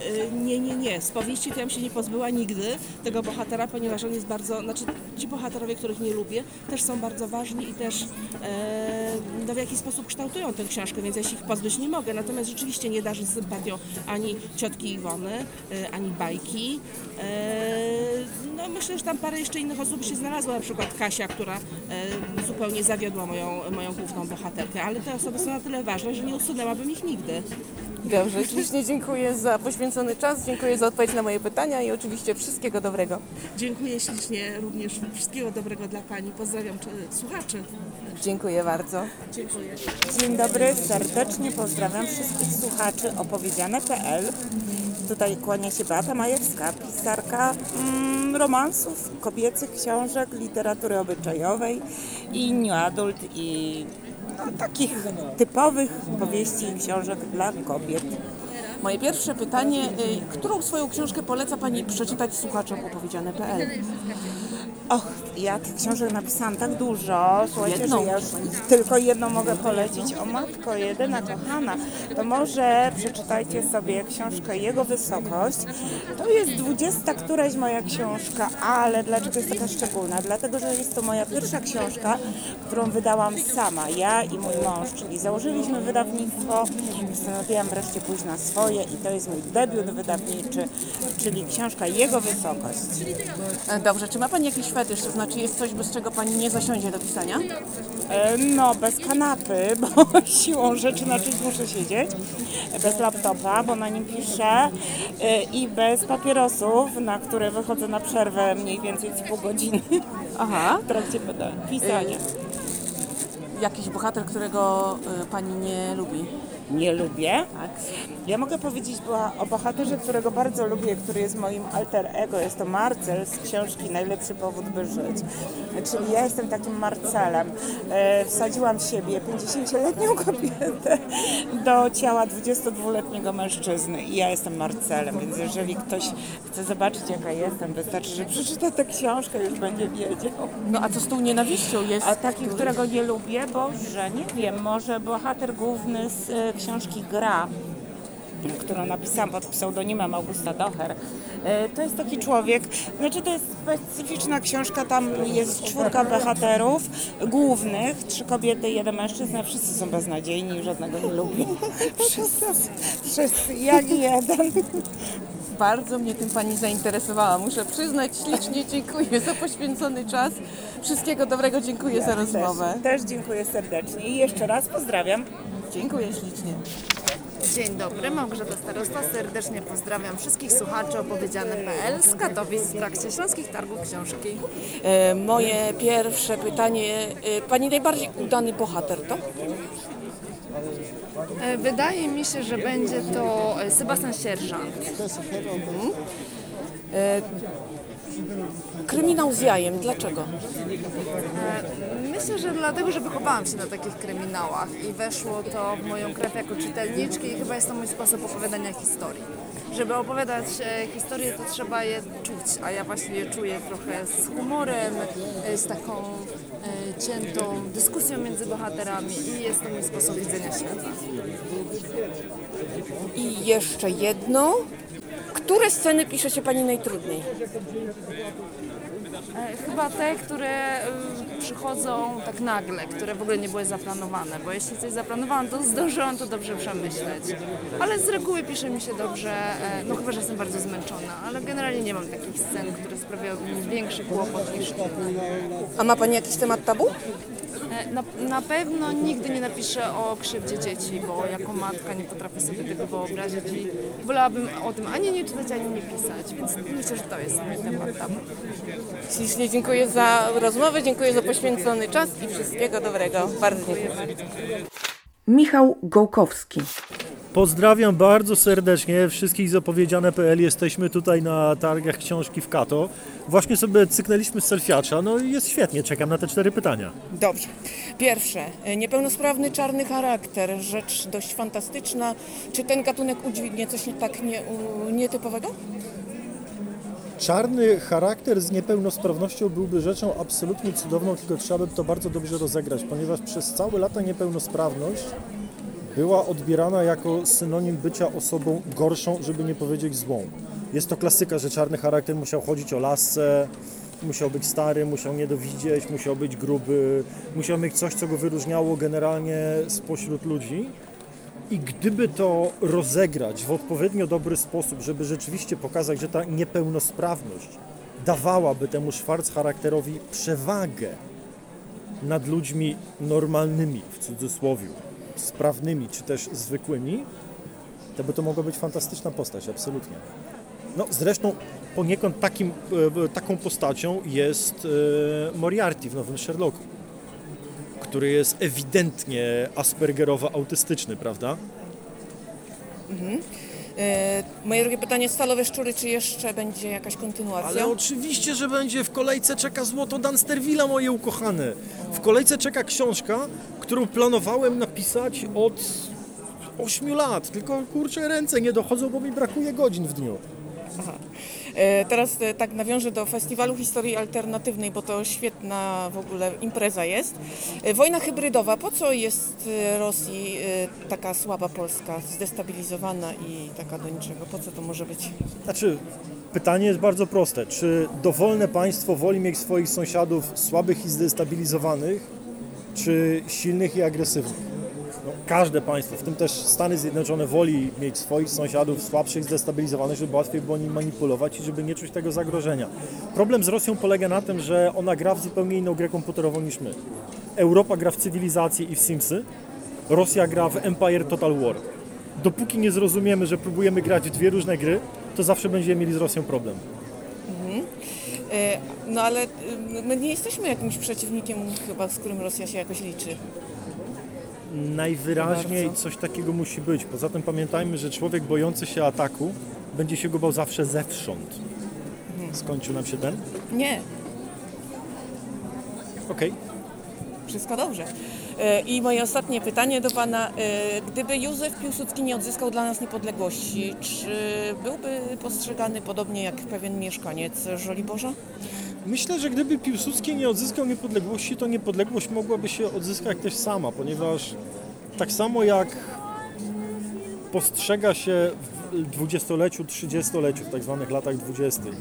Y, Nie, nie, nie. Z powieści to ja bym się nie pozbyła nigdy tego bohatera, ponieważ on jest bardzo, znaczy ci bohaterowie, których nie lubię, też są bardzo ważni i też e, no, w jakiś sposób kształtują tę książkę, więc ja się ich pozbyć nie mogę. Natomiast rzeczywiście nie darzy sympatią ani ciotki Iwony, e, ani bajki. E, no myślę, że tam parę jeszcze innych osób się znalazło, na przykład Kasia, która e, zupełnie zawiodła moją, moją główną bohaterkę, ale te osoby są na tyle ważne, że nie usunęłabym ich nigdy. Dobrze, ślicznie dziękuję za poświęcony czas, dziękuję za odpowiedź na moje pytania i oczywiście wszystkiego dobrego. Dziękuję ślicznie, również wszystkiego dobrego dla Pani. Pozdrawiam czy, słuchaczy. Dziękuję bardzo. Dziękuję. Dzień dobry, serdecznie pozdrawiam wszystkich słuchaczy opowiedziane.pl. Tutaj kłania się Beata Majewska, pisarka mm, romansów, kobiecych książek, literatury obyczajowej i new adult i no, takich typowych powieści i książek dla kobiet. Moje pierwsze pytanie, y, którą swoją książkę poleca Pani przeczytać słuchaczom opowiedziane.pl? Och, ja tych książek napisałam tak dużo, słuchajcie, Jedną. że ja już tylko jedną mogę polecić. O matko, jedyna kochana, to może przeczytajcie sobie książkę Jego Wysokość. To jest dwudziesta któraś moja książka, ale dlaczego jest taka szczególna? Dlatego, że jest to moja pierwsza książka, którą wydałam sama, ja i mój mąż, czyli założyliśmy wydawnictwo, postanowiłam wreszcie pójść na swoje i to jest mój debiut wydawniczy, czyli książka Jego Wysokość. Dobrze, czy ma Pani jakiś fetysz, to znaczy jest coś, bez czego Pani nie zasiądzie do pisania? E, No, bez kanapy, bo siłą rzeczy na czymś muszę siedzieć. Bez laptopa, bo na nim piszę. e, I bez papierosów, na które wychodzę na przerwę mniej więcej z pół godziny Aha. w trakcie pada- pisania. Jakiś bohater, którego y, Pani nie lubi? Nie lubię. Ja mogę powiedzieć o bohaterze, którego bardzo lubię, który jest moim alter ego. Jest to Marcel z książki Najlepszy powód, by żyć. Czyli ja jestem takim Marcelem. E, wsadziłam siebie, 50-letnią kobietę, do ciała 22-letniego mężczyzny. I ja jestem Marcelem, więc jeżeli ktoś chce zobaczyć, jaka jestem, wystarczy, że przeczyta tę książkę, już będzie wiedział. No a co z tą nienawiścią jest? A taki, którego nie lubię, bo że nie wiem, może bohater główny z e, książki Gra, którą napisałam pod pseudonimem Augusta Docher. E, To jest taki człowiek, znaczy to jest specyficzna książka, tam jest czwórka bohaterów głównych, trzy kobiety, jeden mężczyzna, wszyscy są beznadziejni, żadnego nie lubię. Wszyscy, wszyscy, jak jeden. Bardzo mnie tym Pani zainteresowała. Muszę przyznać, ślicznie dziękuję za poświęcony czas. Wszystkiego dobrego, dziękuję za rozmowę. Też, też dziękuję serdecznie i jeszcze raz pozdrawiam. Dziękuję ślicznie. Dzień dobry, Małgorzata Starosta. Serdecznie pozdrawiam wszystkich słuchaczy opowiedziane.pl z Katowic w trakcie Śląskich Targów Książki. E, moje pierwsze pytanie, e, Pani najbardziej udany bohater to? E, Wydaje mi się, że będzie to e, Sebastian Sierżant. Mhm. E, kryminał z jajem, dlaczego? E, Myślę, że dlatego, że wychowałam się na takich kryminałach i weszło to w moją krew jako czytelniczki i chyba jest to mój sposób opowiadania historii. Żeby opowiadać e, historię, to trzeba je czuć, a ja właśnie je czuję trochę z humorem, e, z taką e, ciętą dyskusją między bohaterami i jest to mój sposób widzenia świata. I jeszcze jedno. Które sceny pisze się Pani najtrudniej? E, Chyba te, które y, przychodzą tak nagle, które w ogóle nie były zaplanowane, bo jeśli coś zaplanowałam, to zdążyłam to dobrze przemyśleć. Ale z reguły pisze mi się dobrze, e, no chyba, że jestem bardzo zmęczona, ale generalnie nie mam takich scen, które sprawiałyby mi większy kłopot niż inne. A ma Pani jakiś temat tabu? E, Na, na pewno nigdy nie napiszę o krzywdzie dzieci, bo jako matka nie potrafię sobie tego wyobrazić i wolałabym o tym ani nie czytać, ani nie pisać, więc myślę, że to jest mój temat tabu. Ślicznie dziękuję za rozmowę, dziękuję za poświęcony czas i wszystkiego dobrego. Bardzo dziękuję. Michał Gołkowski. Pozdrawiam bardzo serdecznie wszystkich z opowiedziane.pl. Jesteśmy tutaj na targach książki w Kato. Właśnie sobie cyknęliśmy z selfiacza, no i jest świetnie, czekam na te cztery pytania. Dobrze. Pierwsze. Niepełnosprawny czarny charakter. Rzecz dość fantastyczna. Czy ten gatunek udźwignie coś nie- tak nie, u- nietypowego? Czarny charakter z niepełnosprawnością byłby rzeczą absolutnie cudowną, tylko trzeba by to bardzo dobrze rozegrać, ponieważ przez całe lata niepełnosprawność była odbierana jako synonim bycia osobą gorszą, żeby nie powiedzieć złą. Jest to klasyka, że czarny charakter musiał chodzić o lasce, musiał być stary, musiał nie dowidzieć, musiał być gruby, musiał mieć coś, co go wyróżniało generalnie spośród ludzi. I gdyby to rozegrać w odpowiednio dobry sposób, żeby rzeczywiście pokazać, że ta niepełnosprawność dawałaby temu Schwarz charakterowi przewagę nad ludźmi normalnymi, w cudzysłowie, sprawnymi czy też zwykłymi, to by to mogła być fantastyczna postać, absolutnie. No zresztą poniekąd takim, e, taką postacią jest e, Moriarty w nowym Sherlocku, który jest ewidentnie aspergerowo-autystyczny, prawda? Mhm. E, moje drugie pytanie, stalowe szczury, czy jeszcze będzie jakaś kontynuacja? Ale oczywiście, że będzie. W kolejce czeka złoto Dunstervilla, moje ukochane. W kolejce czeka książka, którą planowałem napisać od 8 lat. Tylko kurczę, ręce nie dochodzą, bo mi brakuje godzin w dniu. Aha. E, Teraz e, tak nawiążę do Festiwalu Historii Alternatywnej, bo to świetna w ogóle impreza jest. E, Wojna hybrydowa, po co jest Rosji taka słaba Polska, zdestabilizowana i taka do niczego? Po co to może być? Znaczy, pytanie jest bardzo proste. Czy dowolne państwo woli mieć swoich sąsiadów słabych i zdestabilizowanych, czy silnych i agresywnych? No, każde państwo, w tym też Stany Zjednoczone, woli mieć swoich sąsiadów słabszych, zdestabilizowanych, żeby łatwiej było nim manipulować i żeby nie czuć tego zagrożenia. Problem z Rosją polega na tym, że ona gra w zupełnie inną grę komputerową niż my. Europa gra w cywilizację i w Simsy, Rosja gra w Empire Total War. Dopóki nie zrozumiemy, że próbujemy grać w dwie różne gry, to zawsze będziemy mieli z Rosją problem. Mhm. E, No ale e, my nie jesteśmy jakimś przeciwnikiem chyba, z którym Rosja się jakoś liczy. Najwyraźniej Bardzo. coś takiego musi być. Poza tym pamiętajmy, że człowiek bojący się ataku będzie się go bał zawsze zewsząd. Skończył nam się ten? Nie, Okej. Wszystko dobrze. E, I moje ostatnie pytanie do Pana. E, Gdyby Józef Piłsudski nie odzyskał dla nas niepodległości, czy byłby postrzegany podobnie jak pewien mieszkaniec Żoliborza? Myślę, że gdyby Piłsudski nie odzyskał niepodległości, to niepodległość mogłaby się odzyskać też sama, ponieważ tak samo jak postrzega się w dwudziestoleciu, trzydziestoleciu, w tak zwanych latach dwudziestych,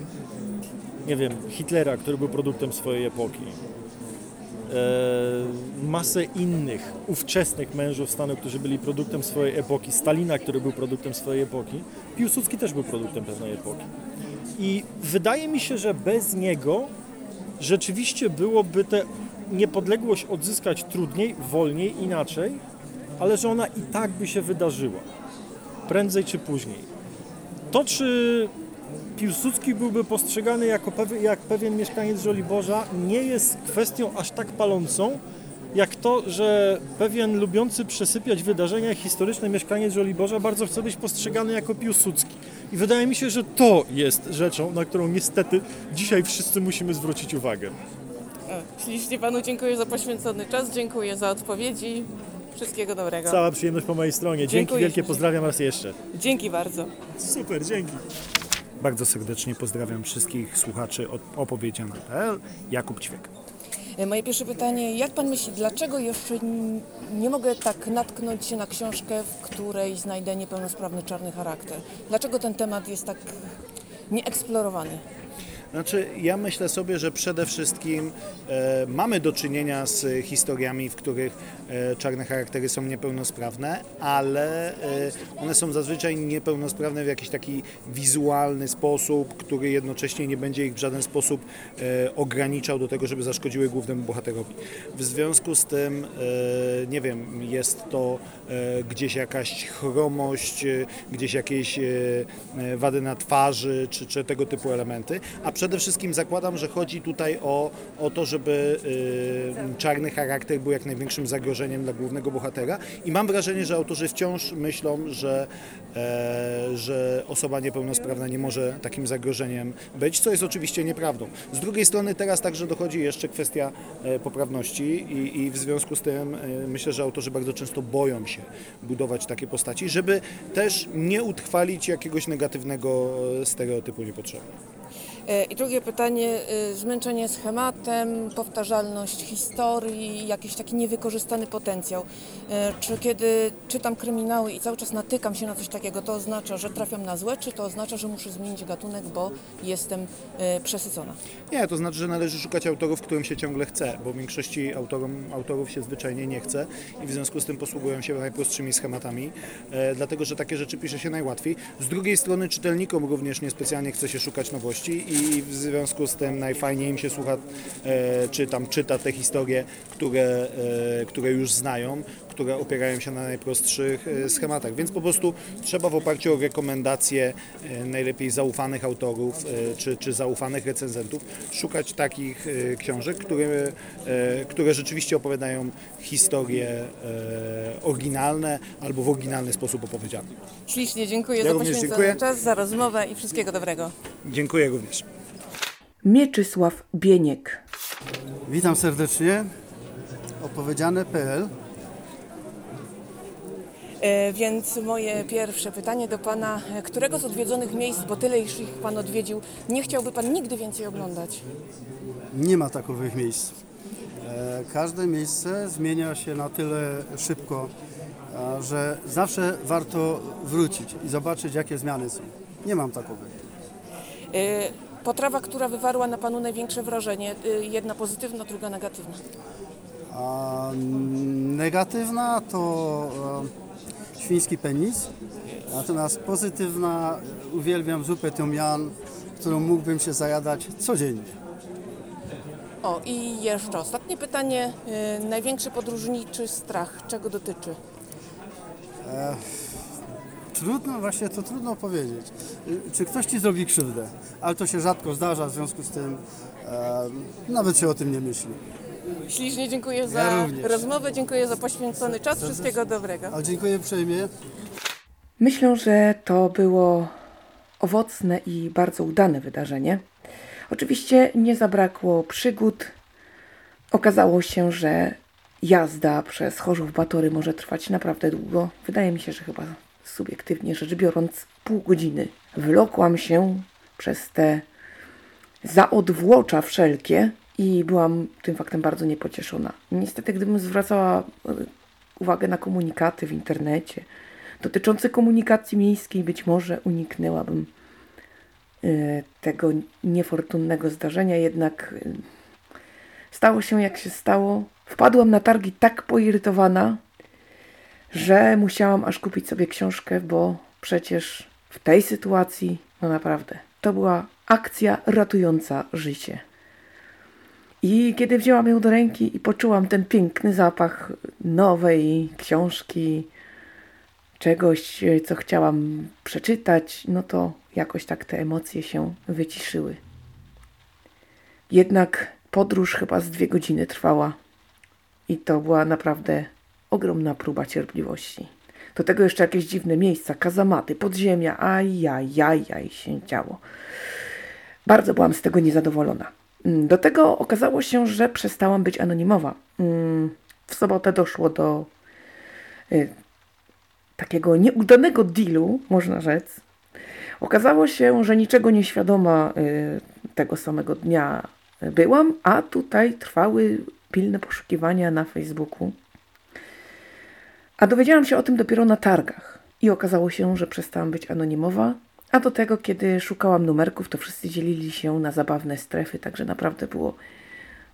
nie wiem, Hitlera, który był produktem swojej epoki, masę innych ówczesnych mężów stanu, którzy byli produktem swojej epoki, Stalina, który był produktem swojej epoki, Piłsudski też był produktem pewnej epoki. I wydaje mi się, że bez niego rzeczywiście byłoby tę niepodległość odzyskać trudniej, wolniej, inaczej, ale że ona i tak by się wydarzyła. Prędzej czy później. To, czy Piłsudski byłby postrzegany jako jak pewien mieszkaniec Żoliborza, nie jest kwestią aż tak palącą, jak to, że pewien lubiący przesypiać wydarzenia historyczne mieszkaniec Żoliborza bardzo chce być postrzegany jako Piłsudski. I wydaje mi się, że to jest rzeczą, na którą niestety dzisiaj wszyscy musimy zwrócić uwagę. Ślicznie Panu dziękuję za poświęcony czas, dziękuję za odpowiedzi. Wszystkiego dobrego. Cała przyjemność po mojej stronie. Dzięki Dziękuję wielkie, pozdrawiam raz jeszcze. Dzięki bardzo. Super, dzięki. Bardzo serdecznie pozdrawiam wszystkich słuchaczy od opowiedziane.pl. Jakub Ćwiek. E, Moje pierwsze pytanie, jak Pan myśli, dlaczego jeszcze nie mogę tak natknąć się na książkę, w której znajdę niepełnosprawny czarny charakter? Dlaczego ten temat jest tak nieeksplorowany? Znaczy, ja myślę sobie, że przede wszystkim e, mamy do czynienia z historiami, w których e, czarne charaktery są niepełnosprawne, ale e, one są zazwyczaj niepełnosprawne w jakiś taki wizualny sposób, który jednocześnie nie będzie ich w żaden sposób e, ograniczał do tego, żeby zaszkodziły głównemu bohaterowi. W związku z tym, e, nie wiem, jest to e, gdzieś jakaś chromość, e, gdzieś jakieś e, e, wady na twarzy, czy, czy tego typu elementy, a przede wszystkim zakładam, że chodzi tutaj o, o to, żeby y, czarny charakter był jak największym zagrożeniem dla głównego bohatera i mam wrażenie, że autorzy wciąż myślą, że, e, że osoba niepełnosprawna nie może takim zagrożeniem być, co jest oczywiście nieprawdą. Z drugiej strony teraz także dochodzi jeszcze kwestia e, poprawności i, i w związku z tym e, myślę, że autorzy bardzo często boją się budować takie postaci, żeby też nie utrwalić jakiegoś negatywnego e, stereotypu niepotrzebnie. E, I drugie pytanie, e, zmęczenie schematem, powtarzalność historii, jakiś taki niewykorzystany potencjał. E, Czy kiedy czytam kryminały i cały czas natykam się na coś takiego, to oznacza, że trafiam na złe, czy to oznacza, że muszę zmienić gatunek, bo jestem przesycona? Nie, to znaczy, że należy szukać autorów, którym się ciągle chce, bo większości autorom, autorów się zwyczajnie nie chce i w związku z tym posługują się najprostszymi schematami, dlatego że takie rzeczy pisze się najłatwiej. Z drugiej strony czytelnikom również niespecjalnie chce się szukać nowości i w związku z tym najfajniej im się słucha, e, czy tam czyta te historie, które, e, które już znają, które opierają się na najprostszych e, schematach. Więc po prostu trzeba w oparciu o rekomendacje e, najlepiej zaufanych autorów e, czy, czy zaufanych recenzentów szukać takich książek, które, które rzeczywiście opowiadają historie oryginalne albo w oryginalny sposób opowiedziane. Ślicznie dziękuję Ja za poświęcony dziękuję. czas, za rozmowę i wszystkiego dobrego. Dziękuję również. Mieczysław Bieniek. Witam serdecznie. Opowiedziane.pl Więc moje pierwsze pytanie do Pana, e, którego z odwiedzonych miejsc, bo tyle już ich Pan odwiedził, nie chciałby Pan nigdy więcej oglądać? Nie ma takowych miejsc. E, Każde miejsce zmienia się na tyle szybko, że zawsze warto wrócić i zobaczyć, jakie zmiany są. Nie mam takowych. E, Potrawa, która wywarła na Panu największe wrażenie, e, jedna pozytywna, druga negatywna. A negatywna to e, świński penis, natomiast pozytywna uwielbiam zupę yum, którą mógłbym się zajadać codziennie. O, i jeszcze ostatnie pytanie. E, Największy podróżniczy strach, czego dotyczy? E, Trudno, właśnie to trudno powiedzieć. Y, Czy ktoś ci zrobi krzywdę, ale to się rzadko zdarza, w związku z tym e, nawet się o tym nie myśli. Ślicznie dziękuję za również. rozmowę, dziękuję za poświęcony czas, wszystkiego dobrego. A dziękuję uprzejmie. Myślę, że to było owocne i bardzo udane wydarzenie. Oczywiście nie zabrakło przygód. Okazało się, że jazda przez Chorzów Batory może trwać naprawdę długo. Wydaje mi się, że chyba subiektywnie rzecz biorąc pół godziny. Wlokłam się przez te zaodwłocza wszelkie i byłam tym faktem bardzo niepocieszona. Niestety, gdybym zwracała e, uwagę na komunikaty w internecie dotyczące komunikacji miejskiej, być może uniknęłabym e, tego niefortunnego zdarzenia, jednak e, stało się jak się stało. Wpadłam na targi tak poirytowana, że musiałam aż kupić sobie książkę, bo przecież w tej sytuacji, no naprawdę, to była akcja ratująca życie. I kiedy wzięłam ją do ręki i poczułam ten piękny zapach nowej książki, czegoś, co chciałam przeczytać, no to jakoś tak te emocje się wyciszyły. Jednak podróż chyba z dwie godziny trwała i to była naprawdę ogromna próba cierpliwości. Do tego jeszcze jakieś dziwne miejsca, kazamaty, podziemia, ajajajaj się działo. Bardzo byłam z tego niezadowolona. Mm, Do tego okazało się, że przestałam być anonimowa. Mm, W sobotę doszło do y, takiego nieudanego dealu, można rzec. Okazało się, że niczego nieświadoma y, tego samego dnia byłam, a tutaj trwały pilne poszukiwania na Facebooku. A dowiedziałam się o tym dopiero na targach i okazało się, że przestałam być anonimowa, a do tego, kiedy szukałam numerków, to wszyscy dzielili się na zabawne strefy, także naprawdę było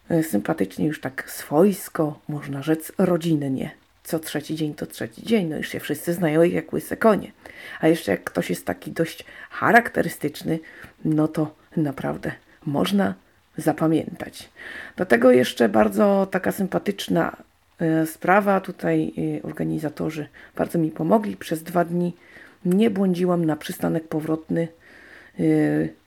e, sympatycznie, już tak swojsko, można rzec rodzinnie. Co trzeci dzień to trzeci dzień, no już się wszyscy znają jak łyse konie. A jeszcze jak ktoś jest taki dość charakterystyczny, no to naprawdę można zapamiętać. Do tego jeszcze bardzo taka sympatyczna e, sprawa. Tutaj e, organizatorzy bardzo mi pomogli. Przez dwa dni nie błądziłam na przystanek powrotny. E,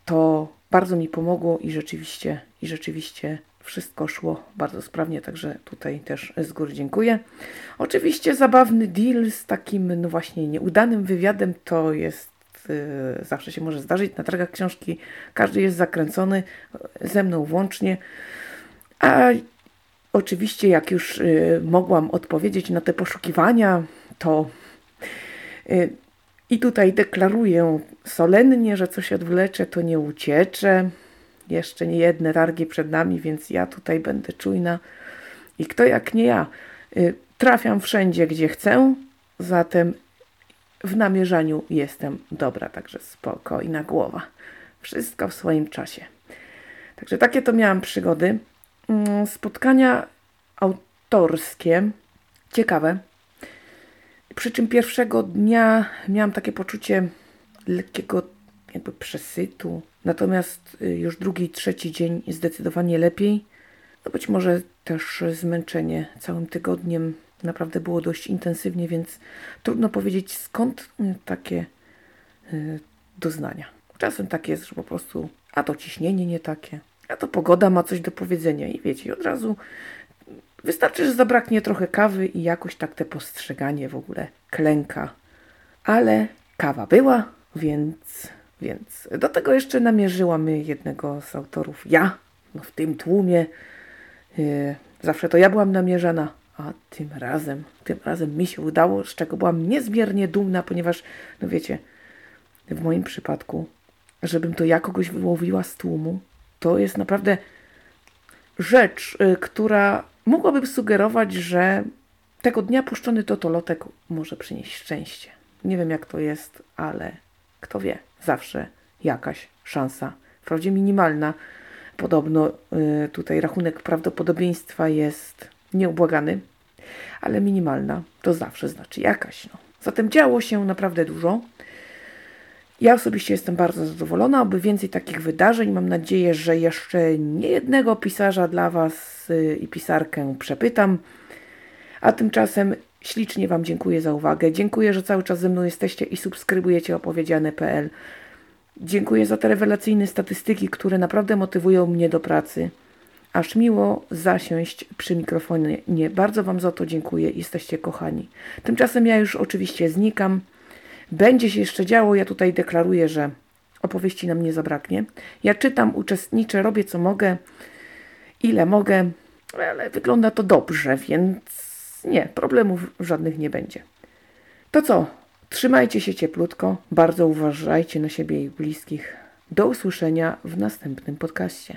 To bardzo mi pomogło i rzeczywiście, i rzeczywiście wszystko szło bardzo sprawnie, także tutaj też z góry dziękuję. Oczywiście zabawny deal z takim, no właśnie, nieudanym wywiadem to jest yy, zawsze się może zdarzyć. Na targach książki każdy jest zakręcony, ze mną włącznie. A oczywiście, jak już yy, mogłam odpowiedzieć na te poszukiwania, to i tutaj deklaruję solennie, że coś odwlecze, to nie ucieczę. Jeszcze nie jedne targi przed nami, więc ja tutaj będę czujna. I kto jak nie ja. Y, trafiam wszędzie, gdzie chcę, zatem w namierzaniu jestem dobra, także spokojna głowa. Wszystko w swoim czasie. Także takie to miałam przygody. Mm, Spotkania autorskie, ciekawe. Przy czym pierwszego dnia miałam takie poczucie lekkiego jakby przesytu. Natomiast y, już drugi, trzeci dzień zdecydowanie lepiej. No być może też zmęczenie całym tygodniem naprawdę było dość intensywnie, więc trudno powiedzieć skąd y, takie y, doznania. Czasem tak jest, że po prostu a to ciśnienie nie takie, a to pogoda ma coś do powiedzenia i wiecie, od razu wystarczy, że zabraknie trochę kawy i jakoś tak te postrzeganie w ogóle klęka. Ale kawa była, więc więc do tego jeszcze namierzyłam jednego z autorów. Ja, no w tym tłumie. Yy, zawsze to ja byłam namierzana, a tym razem, tym razem mi się udało, z czego byłam niezmiernie dumna, ponieważ, no wiecie, w moim przypadku, żebym to ja kogoś wyłowiła z tłumu, to jest naprawdę rzecz, yy, która mogłaby sugerować, że tego dnia puszczony totolotek może przynieść szczęście. Nie wiem jak to jest, ale kto wie zawsze jakaś szansa, wprawdzie minimalna. Podobno y, tutaj rachunek prawdopodobieństwa jest nieubłagany, ale minimalna to zawsze znaczy jakaś. No. Zatem działo się naprawdę dużo. Ja osobiście jestem bardzo zadowolona, aby więcej takich wydarzeń. Mam nadzieję, że jeszcze nie jednego pisarza dla Was y, i pisarkę przepytam. A tymczasem ślicznie Wam dziękuję za uwagę. Dziękuję, że cały czas ze mną jesteście i subskrybujecie opowiedziane.pl. Dziękuję za te rewelacyjne statystyki, które naprawdę motywują mnie do pracy. Aż miło zasiąść przy mikrofonie. Nie, bardzo Wam za to dziękuję. Jesteście kochani. Tymczasem ja już oczywiście znikam. Będzie się jeszcze działo. Ja tutaj deklaruję, że opowieści nam nie zabraknie. Ja czytam, uczestniczę, robię co mogę, ile mogę, ale wygląda to dobrze, więc nie, problemów żadnych nie będzie. To co? Trzymajcie się cieplutko, bardzo uważajcie na siebie i bliskich. Do usłyszenia w następnym podcaście.